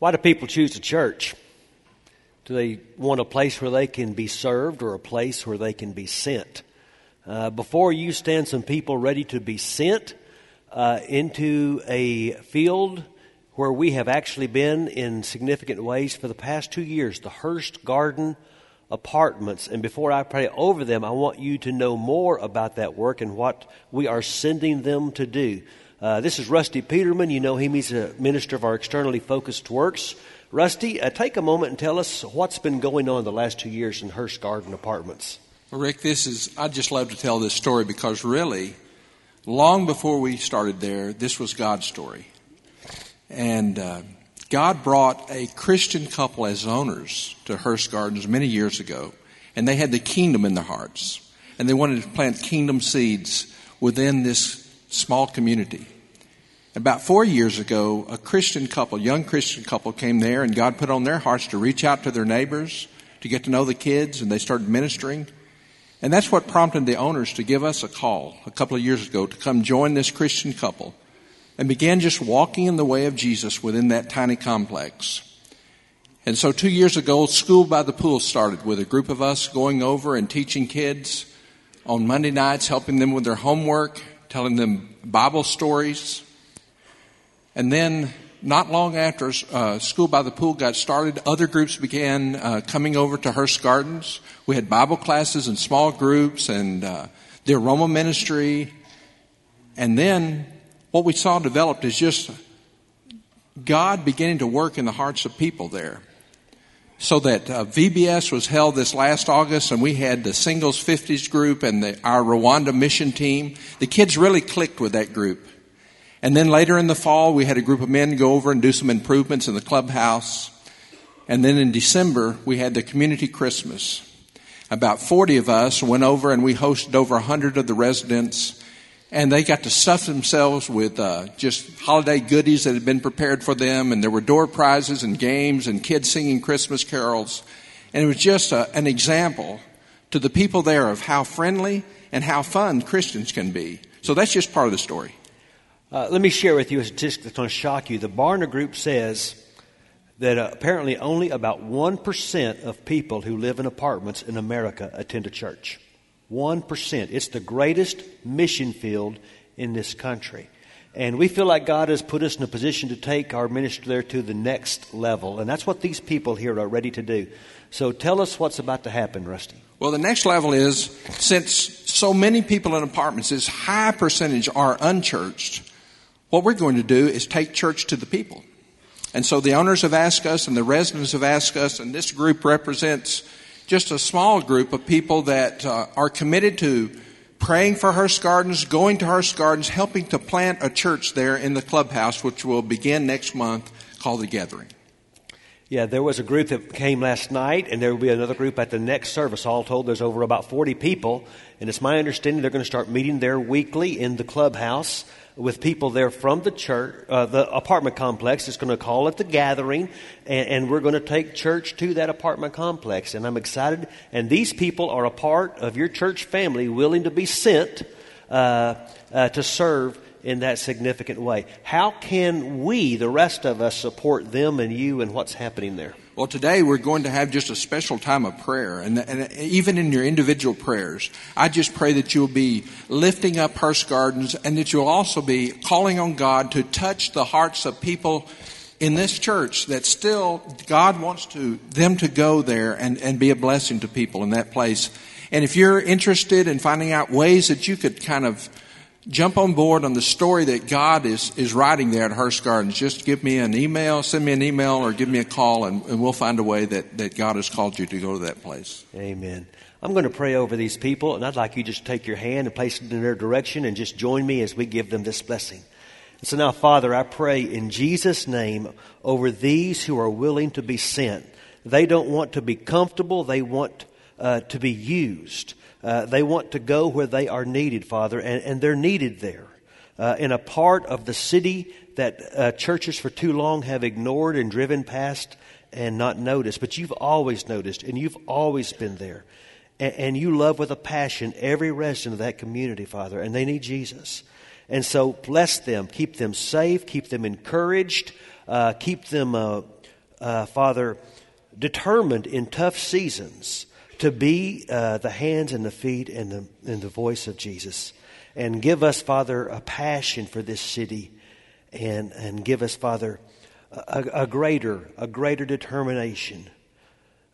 Why do people choose a church? Do they want a place where they can be served or a place where they can be sent? Uh, before you stand some people ready to be sent uh, into a field where we have actually been in significant ways for the past two years, the Hurst Garden Apartments. And before I pray over them, I want you to know more about that work and what we are sending them to do. Uh, this is Rusty Peterman. You know him. He's a minister of our externally focused works. Rusty, uh, take a moment and tell us what's been going on the last two years in Hurst Garden Apartments. Well, Rick, this is, I'd just love to tell this story because really, long before we started there, this was God's story. And uh, God brought a Christian couple as owners to Hurst Gardens many years ago, and they had the kingdom in their hearts. And they wanted to plant kingdom seeds within this small community. About four years ago, a Christian couple, young Christian couple, came there, and God put on their hearts to reach out to their neighbors, to get to know the kids, and they started ministering. And that's what prompted the owners to give us a call a couple of years ago to come join this Christian couple and began just walking in the way of Jesus within that tiny complex. And so two years ago, School by the Pool started with a group of us going over and teaching kids on Monday nights, helping them with their homework, telling them Bible stories. And then, not long after uh, School by the Pool got started, other groups began uh, coming over to Hurst Gardens. We had Bible classes and small groups and uh, the aroma ministry. And then, what we saw developed is just God beginning to work in the hearts of people there so that uh, VBS was held this last August, and we had the singles 50s group and the, our Rwanda mission team. The kids really clicked with that group. And then later in the fall, we had a group of men go over and do some improvements in the clubhouse. And then in December, we had the community Christmas. About 40 of us went over and we hosted over 100 of the residents and they got to stuff themselves with uh, just holiday goodies that had been prepared for them, and there were door prizes and games and kids singing Christmas carols. And it was just a, an example to the people there of how friendly and how fun Christians can be. So that's just part of the story. Uh, let me share with you a statistic that's going to shock you. The Barna Group says that uh, apparently only about 1% of people who live in apartments in America attend a church. 1%. It's the greatest mission field in this country. And we feel like God has put us in a position to take our ministry there to the next level. And that's what these people here are ready to do. So tell us what's about to happen, Rusty. Well, the next level is since so many people in apartments, this high percentage are unchurched, what we're going to do is take church to the people. And so the owners have asked us and the residents have asked us, and this group represents just a small group of people that uh, are committed to praying for Hurst Gardens, going to Hurst Gardens, helping to plant a church there in the clubhouse, which will begin next month called The Gathering. Yeah, there was a group that came last night, and there will be another group at the next service. All told, there's over about 40 people, and it's my understanding they're going to start meeting there weekly in the clubhouse with people there from the church, uh, the apartment complex. It's going to call it the gathering, and, and, we're going to take church to that apartment complex. And I'm excited. And these people are a part of your church family, willing to be sent uh, uh, to serve in that significant way. How can we, the rest of us, support them and you and what's happening there? Well, today we're going to have just a special time of prayer. And, and, even in your individual prayers, I just pray that you'll be lifting up Hurst Gardens and that you'll also be calling on God to touch the hearts of people in this church that still God wants to them to go there and, and be a blessing to people in that place. And if you're interested in finding out ways that you could kind of jump on board on the story that God is, is writing there at Hurst Gardens, just give me an email, send me an email, or give me a call, and, and we'll find a way that, that God has called you to go to that place. Amen. I'm going to pray over these people, and I'd like you just take your hand and place it in their direction and just join me as we give them this blessing. So now, Father, I pray in Jesus' name over these who are willing to be sent. They don't want to be comfortable, they want uh, to be used. Uh, they want to go where they are needed, Father, and, and they're needed there. Uh, in a part of the city that uh, churches for too long have ignored and driven past and not noticed. But you've always noticed and you've always been there. And, you love with a passion every resident of that community, Father, and they need Jesus. And so bless them, keep them safe, keep them encouraged, uh, keep them uh, uh, Father, determined in tough seasons to be uh, the hands and the feet and the, and the voice of Jesus. And give us, Father, a passion for this city and, and give us, Father, a, a greater, a greater determination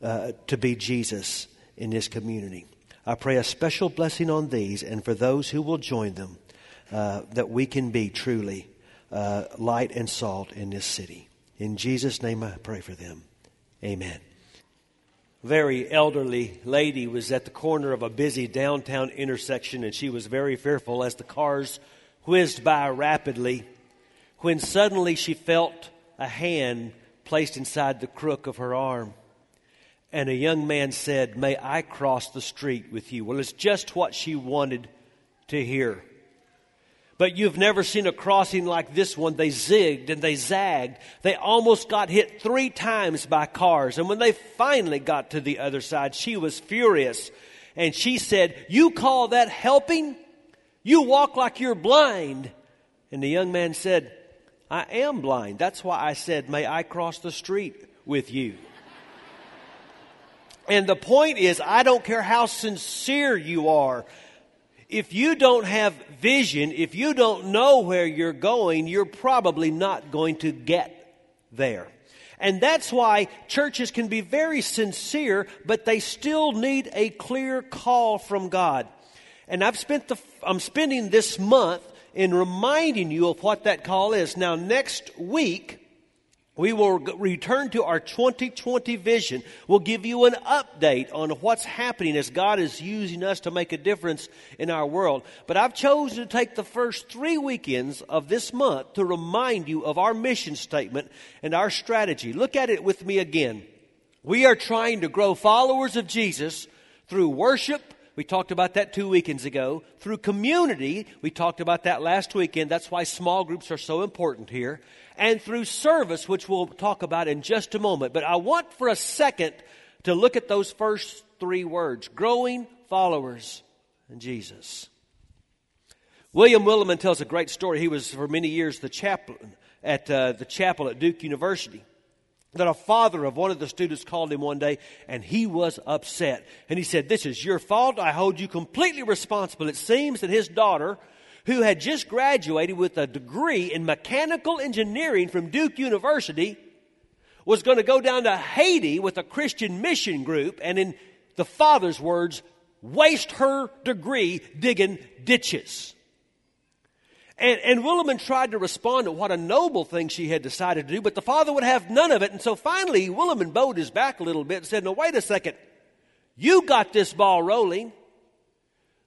uh, to be Jesus in this community. I pray a special blessing on these and for those who will join them, uh, that we can be truly uh, light and salt in this city. In Jesus' name I pray for them. Amen. Very elderly lady was at the corner of a busy downtown intersection and she was very fearful as the cars whizzed by rapidly when suddenly she felt a hand placed inside the crook of her arm. And a young man said, May I cross the street with you? Well, it's just what she wanted to hear. But you've never seen a crossing like this one. They zigged and they zagged. They almost got hit three times by cars. And when they finally got to the other side, she was furious. And she said, You call that helping? You walk like you're blind. And the young man said, I am blind. That's why I said, May I cross the street with you? and the point is, I don't care how sincere you are. If you don't have vision, if you don't know where you're going, you're probably not going to get there. And that's why churches can be very sincere, but they still need a clear call from God. And I've spent the, I'm spending this month in reminding you of what that call is. Now, next week, we will return to our 2020 vision. We'll give you an update on what's happening as God is using us to make a difference in our world. But I've chosen to take the first three weekends of this month to remind you of our mission statement and our strategy. Look at it with me again. We are trying to grow followers of Jesus through worship, we talked about that two weekends ago. Through community, we talked about that last weekend. That's why small groups are so important here. And through service, which we'll talk about in just a moment. But I want for a second to look at those first three words growing followers in Jesus. William Willimon tells a great story. He was for many years the chaplain at uh, the chapel at Duke University that a father of one of the students called him one day and he was upset. And he said, This is your fault. I hold you completely responsible. It seems that his daughter, who had just graduated with a degree in mechanical engineering from Duke University, was going to go down to Haiti with a Christian mission group and, in the father's words, waste her degree digging ditches. And, and Willimon tried to respond to what a noble thing she had decided to do, but the father would have none of it. And so finally, Willimon bowed his back a little bit and said, No, wait a second. You got this ball rolling.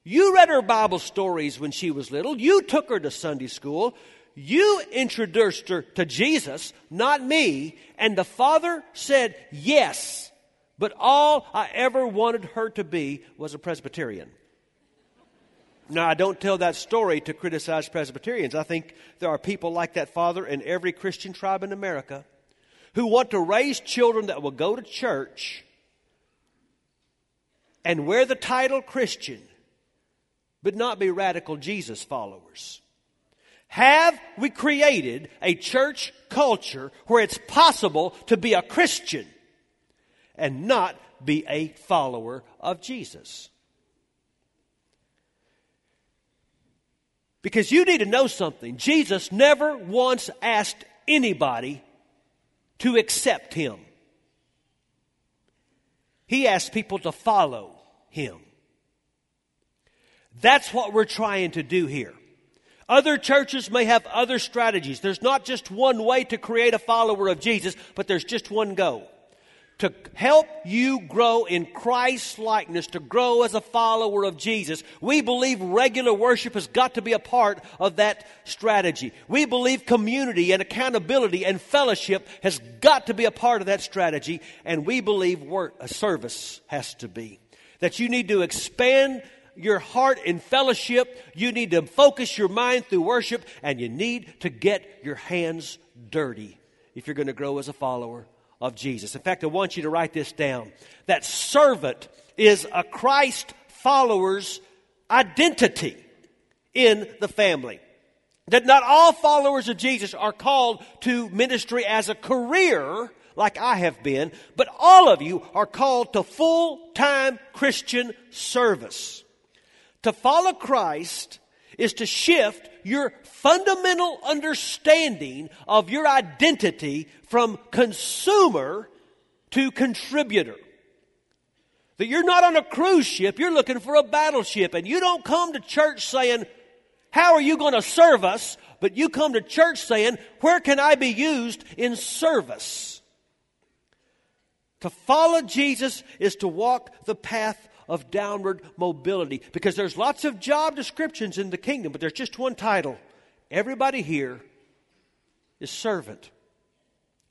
You read her Bible stories when she was little. You took her to Sunday school. You introduced her to Jesus, not me. And the father said, Yes. But all I ever wanted her to be was a Presbyterian. Now, I don't tell that story to criticize Presbyterians. I think there are people like that father in every Christian tribe in America who want to raise children that will go to church and wear the title Christian, but not be radical Jesus followers. Have we created a church culture where it's possible to be a Christian and not be a follower of Jesus? Because you need to know something. Jesus never once asked anybody to accept him. He asked people to follow him. That's what we're trying to do here. Other churches may have other strategies. There's not just one way to create a follower of Jesus, but there's just one goal to help you grow in Christ's likeness, to grow as a follower of Jesus. We believe regular worship has got to be a part of that strategy. We believe community and accountability and fellowship has got to be a part of that strategy. And we believe work, a service has to be. That you need to expand your heart in fellowship. You need to focus your mind through worship and you need to get your hands dirty if you're going to grow as a follower of Jesus. In fact, I want you to write this down. That servant is a Christ follower's identity in the family. That not all followers of Jesus are called to ministry as a career like I have been, but all of you are called to full time Christian service. To follow Christ is to shift your fundamental understanding of your identity from consumer to contributor. That you're not on a cruise ship, you're looking for a battleship, and you don't come to church saying, How are you going to serve us? But you come to church saying, Where can I be used in service? To follow Jesus is to walk the path of downward mobility because there's lots of job descriptions in the kingdom, but there's just one title. Everybody here is servant.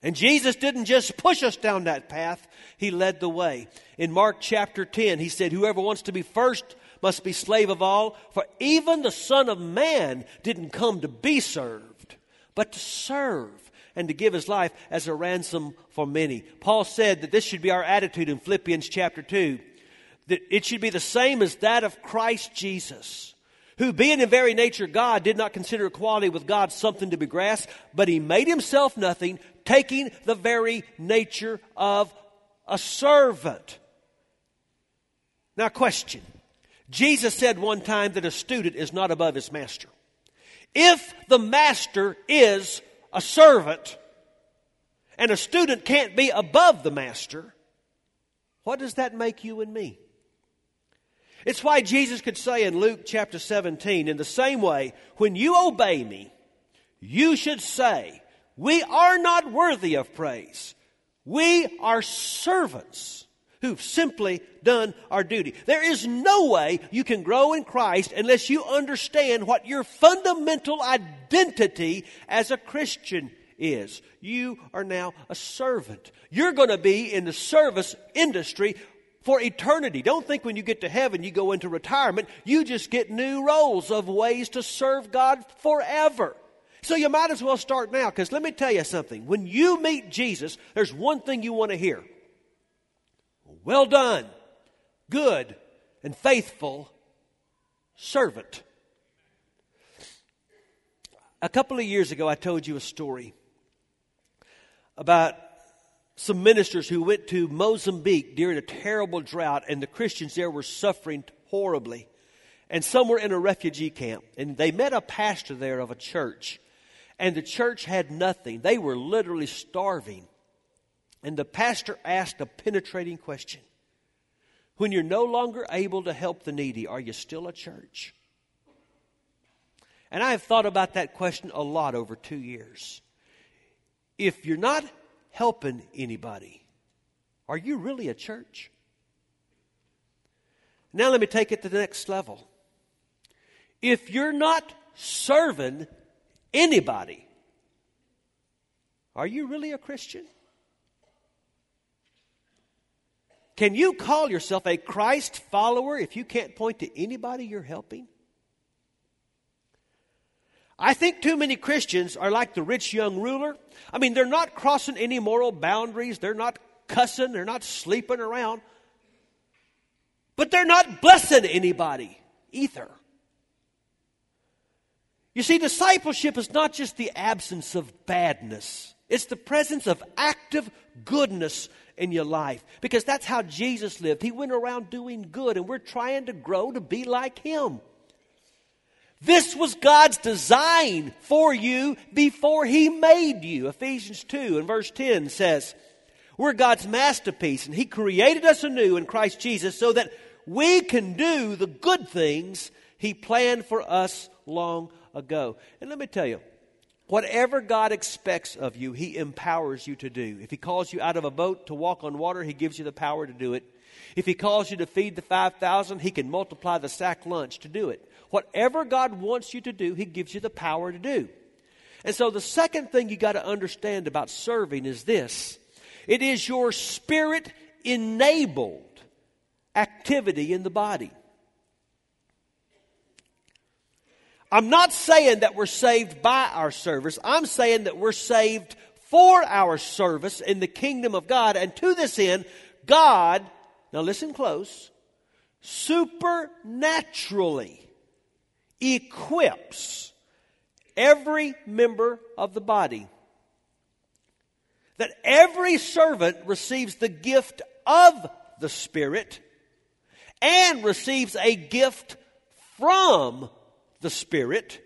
And Jesus didn't just push us down that path, He led the way. In Mark chapter 10, He said, Whoever wants to be first must be slave of all, for even the Son of Man didn't come to be served, but to serve and to give his life as a ransom for many. Paul said that this should be our attitude in Philippians chapter 2, that it should be the same as that of Christ Jesus who being in very nature God did not consider equality with God something to be grasped, but he made himself nothing, taking the very nature of a servant. Now, question. Jesus said one time that a student is not above his master. If the master is a servant and a student can't be above the master, what does that make you and me? It's why Jesus could say in Luke chapter 17, in the same way, when you obey me, you should say, We are not worthy of praise. We are servants who've simply done our duty. There is no way you can grow in Christ unless you understand what your fundamental identity as a Christian is. You are now a servant. You're going to be in the service industry for eternity. Don't think when you get to heaven you go into retirement. You just get new roles of ways to serve God forever. So you might as well start now because let me tell you something. When you meet Jesus, there's one thing you want to hear. Well done, good and faithful servant. A couple of years ago, I told you a story about some ministers who went to Mozambique during a terrible drought, and the Christians there were suffering horribly. And some were in a refugee camp, and they met a pastor there of a church, and the church had nothing. They were literally starving. And the pastor asked a penetrating question When you're no longer able to help the needy, are you still a church? And I have thought about that question a lot over two years. If you're not helping anybody. Are you really a church? Now, let me take it to the next level. If you're not serving anybody, are you really a Christian? Can you call yourself a Christ follower if you can't point to anybody you're helping? I think too many Christians are like the rich young ruler. I mean, they're not crossing any moral boundaries, they're not cussing, they're not sleeping around, but they're not blessing anybody either. You see, discipleship is not just the absence of badness, it's the presence of active goodness in your life. Because that's how Jesus lived. He went around doing good, and we're trying to grow to be like Him. This was God's design for you before He made you. Ephesians 2 and verse 10 says, We're God's masterpiece, and He created us anew in Christ Jesus so that we can do the good things He planned for us long ago. And let me tell you, whatever God expects of you, He empowers you to do. If He calls you out of a boat to walk on water, He gives you the power to do it. If He calls you to feed the 5,000, He can multiply the sack lunch to do it. Whatever God wants you to do, He gives you the power to do. And so the second thing you got to understand about serving is this it is your spirit enabled activity in the body. I'm not saying that we're saved by our service. I'm saying that we're saved for our service in the kingdom of God. And to this end, God, now listen close, supernaturally equips every member of the body. that every servant receives the gift of the Spirit and receives a gift from the Spirit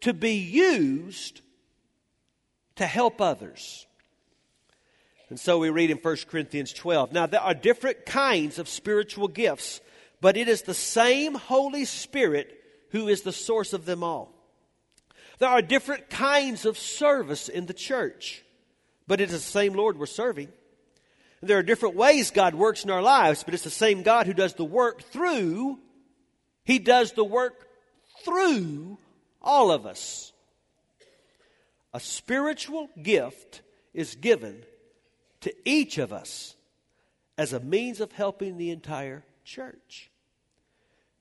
to be used to help others. And so we read in 1 Corinthians 12. Now, there are different kinds of spiritual gifts, but it is the same Holy Spirit who is the source of them all. There are different kinds of service in the church, but it is the same Lord we're serving. There are different ways God works in our lives, but it's the same God who does the work through, He does the work through all of us. A spiritual gift is given to each of us as a means of helping the entire church.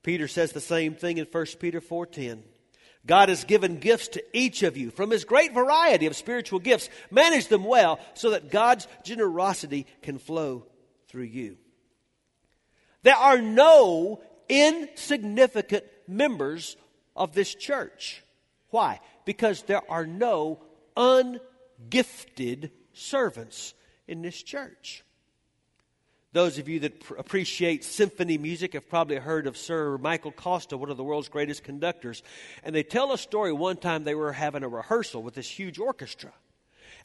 Peter says the same thing in 1 Peter 4:10. God has given gifts to each of you from his great variety of spiritual gifts. Manage them well so that God's generosity can flow through you. There are no insignificant members of this church. Why? Because there are no ungifted servants in this church. Those of you that pr- appreciate symphony music have probably heard of Sir Michael Costa, one of the world's greatest conductors. And they tell a story one time they were having a rehearsal with this huge orchestra.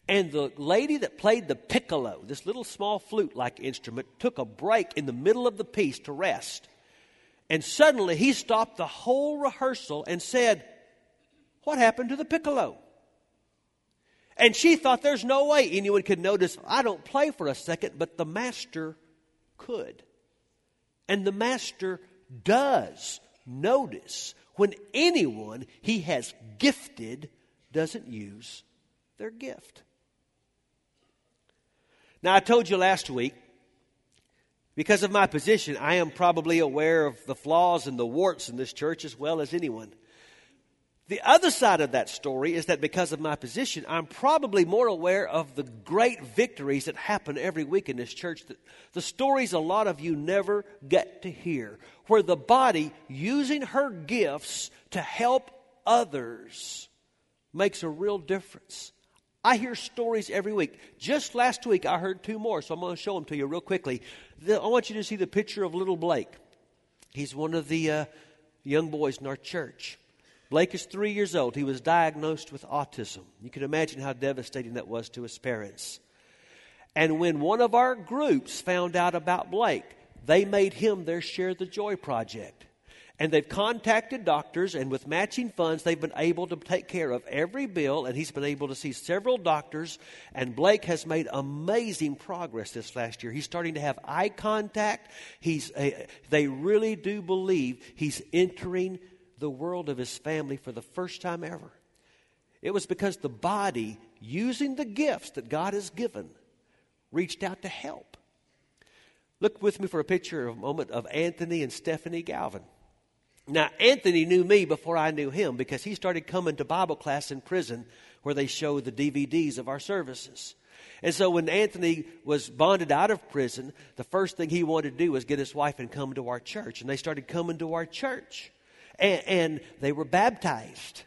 And the lady that played the piccolo, this little small flute like instrument, took a break in the middle of the piece to rest. And suddenly he stopped the whole rehearsal and said, What happened to the piccolo? And she thought there's no way anyone could notice, I don't play for a second, but the master could. And the master does notice when anyone he has gifted doesn't use their gift. Now, I told you last week, because of my position, I am probably aware of the flaws and the warts in this church as well as anyone. The other side of that story is that because of my position, I'm probably more aware of the great victories that happen every week in this church. The stories a lot of you never get to hear, where the body, using her gifts to help others, makes a real difference. I hear stories every week. Just last week, I heard two more, so I'm going to show them to you real quickly. I want you to see the picture of little Blake. He's one of the uh, young boys in our church. Blake is three years old. He was diagnosed with autism. You can imagine how devastating that was to his parents. And when one of our groups found out about Blake, they made him their Share the Joy project. And they've contacted doctors, and with matching funds, they've been able to take care of every bill, and he's been able to see several doctors. And Blake has made amazing progress this last year. He's starting to have eye contact. He's, uh, they really do believe he's entering the world of his family for the first time ever. It was because the body, using the gifts that God has given, reached out to help. Look with me for a picture of a moment of Anthony and Stephanie Galvin. Now, Anthony knew me before I knew him because he started coming to Bible class in prison where they show the DVDs of our services. And so when Anthony was bonded out of prison, the first thing he wanted to do was get his wife and come to our church. And they started coming to our church and, and they were baptized.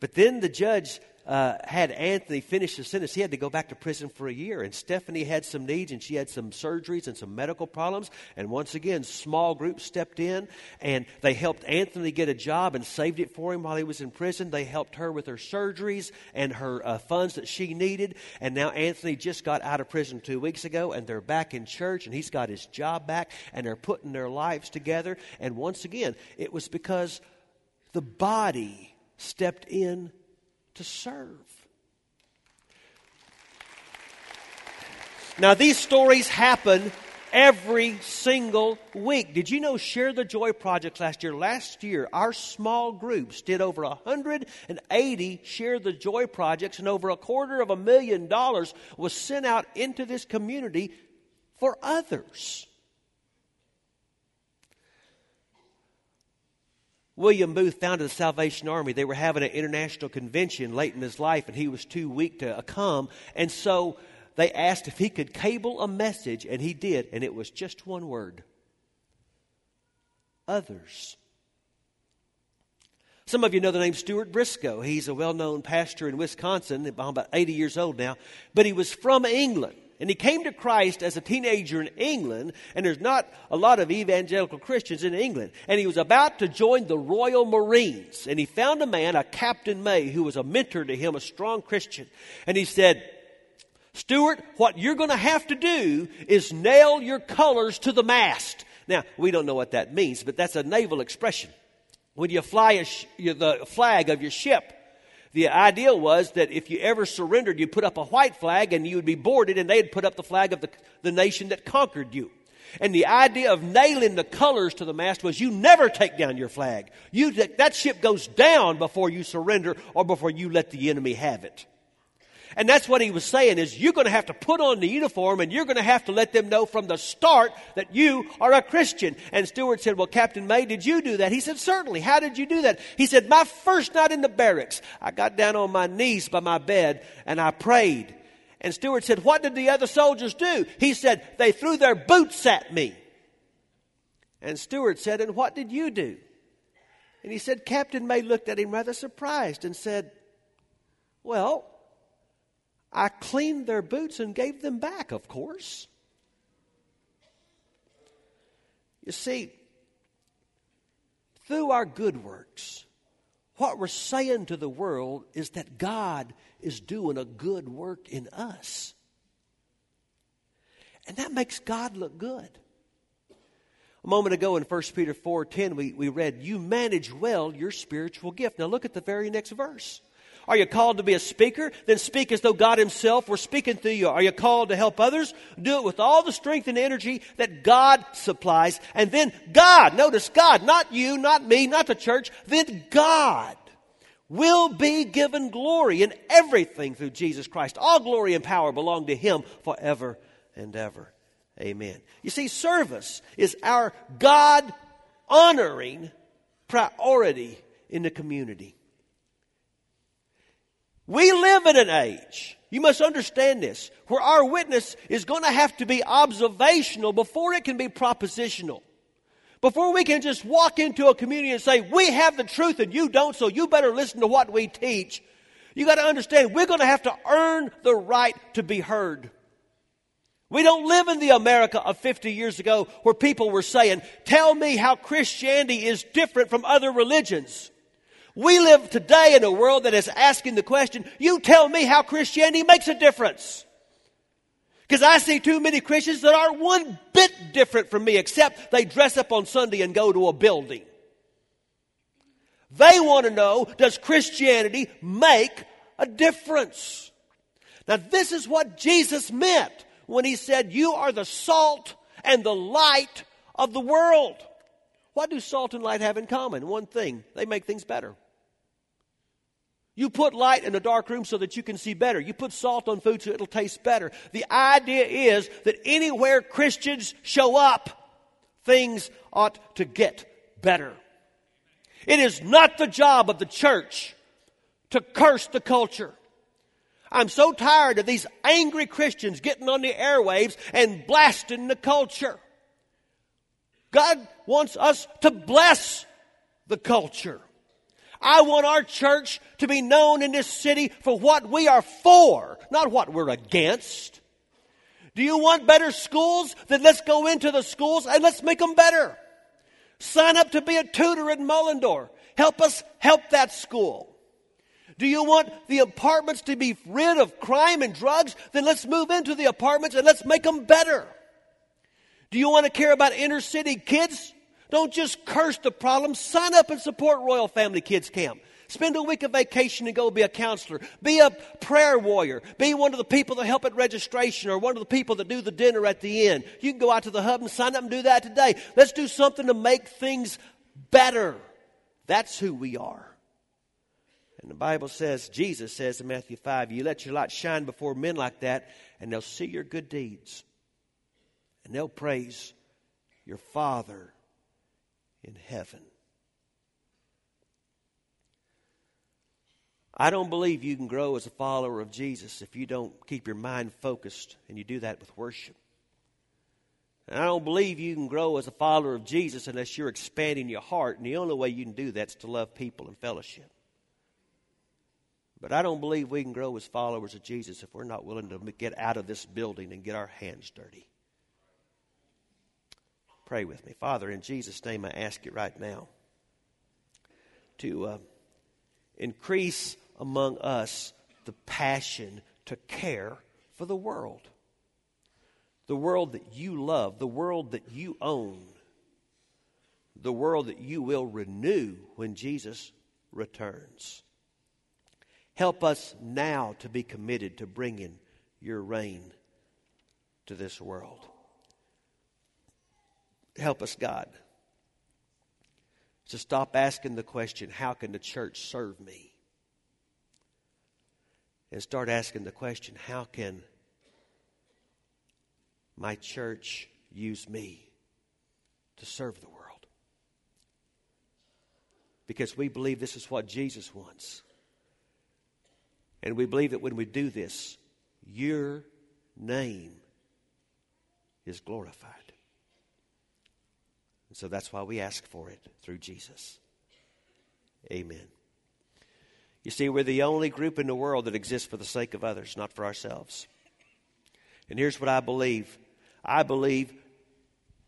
But then the judge uh, had Anthony finish the sentence. He had to go back to prison for a year. And Stephanie had some needs, and she had some surgeries and some medical problems. And once again, small groups stepped in, and they helped Anthony get a job and saved it for him while he was in prison. They helped her with her surgeries and her uh, funds that she needed. And now Anthony just got out of prison two weeks ago, and they're back in church, and he's got his job back, and they're putting their lives together. And once again, it was because the body stepped in to serve. Now, these stories happen every single week. Did you know Share the Joy Project last year? Last year, our small groups did over 180 Share the Joy projects, and over a quarter of a million dollars was sent out into this community for others. William Booth founded the Salvation Army. They were having an international convention late in his life, and he was too weak to uh, come. And so they asked if he could cable a message, and he did, and it was just one word others. Some of you know the name Stuart Briscoe. He's a well known pastor in Wisconsin, about 80 years old now, but he was from England. And he came to Christ as a teenager in England, and there's not a lot of evangelical Christians in England. And he was about to join the Royal Marines. And he found a man, a Captain May, who was a mentor to him, a strong Christian. And he said, Stuart, what you're going to have to do is nail your colors to the mast. Now, we don't know what that means, but that's a naval expression. When you fly sh- the flag of your ship, the idea was that if you ever surrendered, you'd put up a white flag and you would be boarded, and they'd put up the flag of the, the nation that conquered you. And the idea of nailing the colors to the mast was you never take down your flag. You, that ship goes down before you surrender or before you let the enemy have it. And that's what he was saying is you're going to have to put on the uniform and you're going to have to let them know from the start that you are a Christian. And Stuart said, well, Captain May, did you do that? He said, certainly. How did you do that? He said, my first night in the barracks, I got down on my knees by my bed and I prayed. And Stuart said, what did the other soldiers do? He said, they threw their boots at me. And Stuart said, and what did you do? And he said, Captain May looked at him rather surprised and said, well, I cleaned their boots and gave them back, of course. You see, through our good works, what we're saying to the world is that God is doing a good work in us. And that makes God look good. A moment ago in 1 Peter 4:10 we, we read, You manage well your spiritual gift. Now look at the very next verse. Are you called to be a speaker? Then speak as though God Himself were speaking through you. Are you called to help others? Do it with all the strength and energy that God supplies. And then God, notice God, not you, not me, not the church, then God will be given glory in everything through Jesus Christ. All glory and power belong to Him forever and ever. Amen. You see, service is our God honoring priority in the community. We live in an age, you must understand this, where our witness is going to have to be observational before it can be propositional. Before we can just walk into a community and say, we have the truth and you don't, so you better listen to what we teach. You got to understand, we're going to have to earn the right to be heard. We don't live in the America of 50 years ago where people were saying, tell me how Christianity is different from other religions. We live today in a world that is asking the question, you tell me how Christianity makes a difference. Because I see too many Christians that aren't one bit different from me, except they dress up on Sunday and go to a building. They want to know, does Christianity make a difference? Now, this is what Jesus meant when he said, You are the salt and the light of the world. What do salt and light have in common? One thing they make things better. You put light in a dark room so that you can see better. You put salt on food so it'll taste better. The idea is that anywhere Christians show up, things ought to get better. It is not the job of the church to curse the culture. I'm so tired of these angry Christians getting on the airwaves and blasting the culture. God wants us to bless the culture. I want our church to be known in this city for what we are for, not what we're against. Do you want better schools? Then let's go into the schools and let's make them better. Sign up to be a tutor at Mullendore. Help us help that school. Do you want the apartments to be rid of crime and drugs? Then let's move into the apartments and let's make them better. Do you want to care about inner city kids? Don't just curse the problem. Sign up and support Royal Family Kids Camp. Spend a week of vacation and go be a counselor. Be a prayer warrior. Be one of the people that help at registration or one of the people that do the dinner at the end. You can go out to the hub and sign up and do that today. Let's do something to make things better. That's who we are. And the Bible says, Jesus says in Matthew 5, you let your light shine before men like that, and they'll see your good deeds. And they'll praise your Father in heaven. I don't believe you can grow as a follower of Jesus if you don't keep your mind focused and you do that with worship. And I don't believe you can grow as a follower of Jesus unless you're expanding your heart. And the only way you can do that is to love people and fellowship. But I don't believe we can grow as followers of Jesus if we're not willing to get out of this building and get our hands dirty. Pray with me. Father, in Jesus' name, I ask you right now to uh, increase among us the passion to care for the world. The world that you love, the world that you own, the world that you will renew when Jesus returns. Help us now to be committed to bringing your reign to this world. Help us, God, to stop asking the question, How can the church serve me? And start asking the question, How can my church use me to serve the world? Because we believe this is what Jesus wants. And we believe that when we do this, your name is glorified. And so that's why we ask for it through Jesus. Amen. You see, we're the only group in the world that exists for the sake of others, not for ourselves. And here's what I believe I believe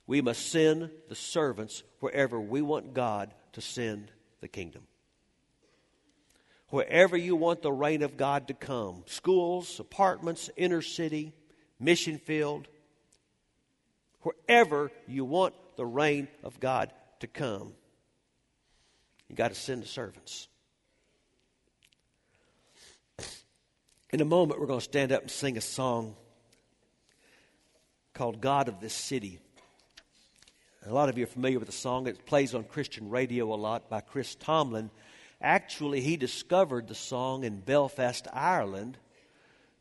we must send the servants wherever we want God to send the kingdom wherever you want the reign of God to come schools, apartments, inner city, mission field, wherever you want the reign of God to come, you got to send the servants. In a moment, we're going to stand up and sing a song called God of This City. A lot of you are familiar with the song. It plays on Christian radio a lot by Chris Tomlin. Actually, he discovered the song in Belfast, Ireland,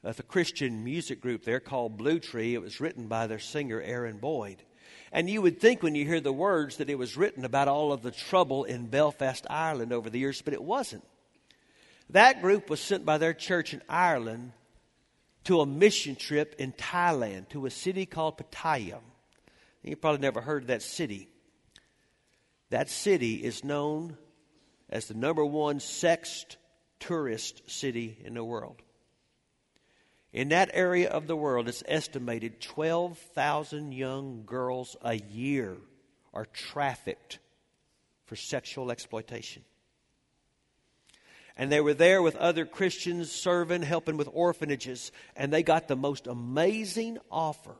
with a Christian music group there called Blue Tree. It was written by their singer, Aaron Boyd. And you would think when you hear the words that it was written about all of the trouble in Belfast, Ireland over the years, but it wasn't. That group was sent by their church in Ireland to a mission trip in Thailand to a city called Pattaya. You probably never heard of that city. That city is known as the number one sexed tourist city in the world. In that area of the world, it's estimated 12,000 young girls a year are trafficked for sexual exploitation. And they were there with other Christians serving, helping with orphanages, and they got the most amazing offer.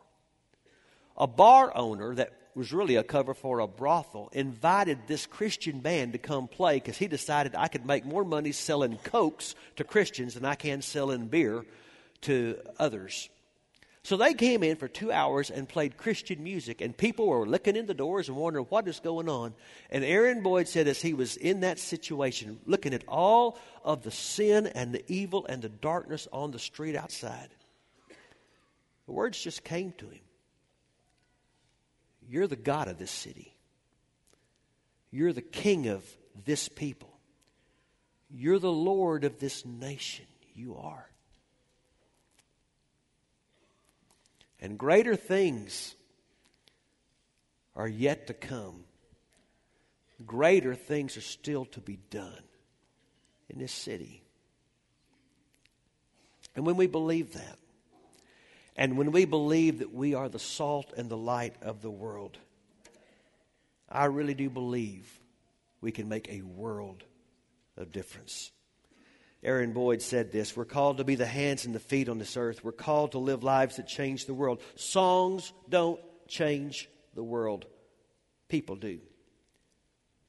A bar owner that was really a cover for a brothel, invited this Christian band to come play because he decided I could make more money selling cokes to Christians than I can selling beer to others. So they came in for two hours and played Christian music, and people were looking in the doors and wondering what is going on. And Aaron Boyd said, as he was in that situation, looking at all of the sin and the evil and the darkness on the street outside, the words just came to him. You're the God of this city. You're the king of this people. You're the Lord of this nation. You are. And greater things are yet to come. Greater things are still to be done in this city. And when we believe that, and when we believe that we are the salt and the light of the world, I really do believe we can make a world of difference. Aaron Boyd said this We're called to be the hands and the feet on this earth. We're called to live lives that change the world. Songs don't change the world, people do.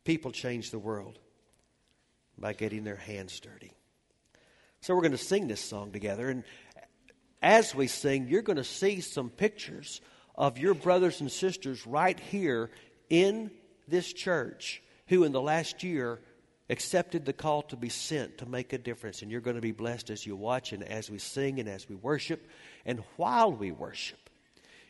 People change the world by getting their hands dirty. So we're going to sing this song together. And as we sing, you're going to see some pictures of your brothers and sisters right here in this church who, in the last year, accepted the call to be sent to make a difference. And you're going to be blessed as you watch and as we sing and as we worship. And while we worship,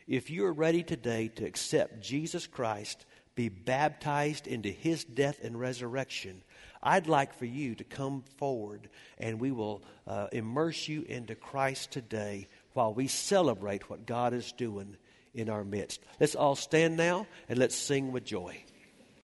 if you're ready today to accept Jesus Christ, be baptized into his death and resurrection, I'd like for you to come forward and we will uh, immerse you into Christ today while we celebrate what God is doing in our midst. Let's all stand now and let's sing with joy.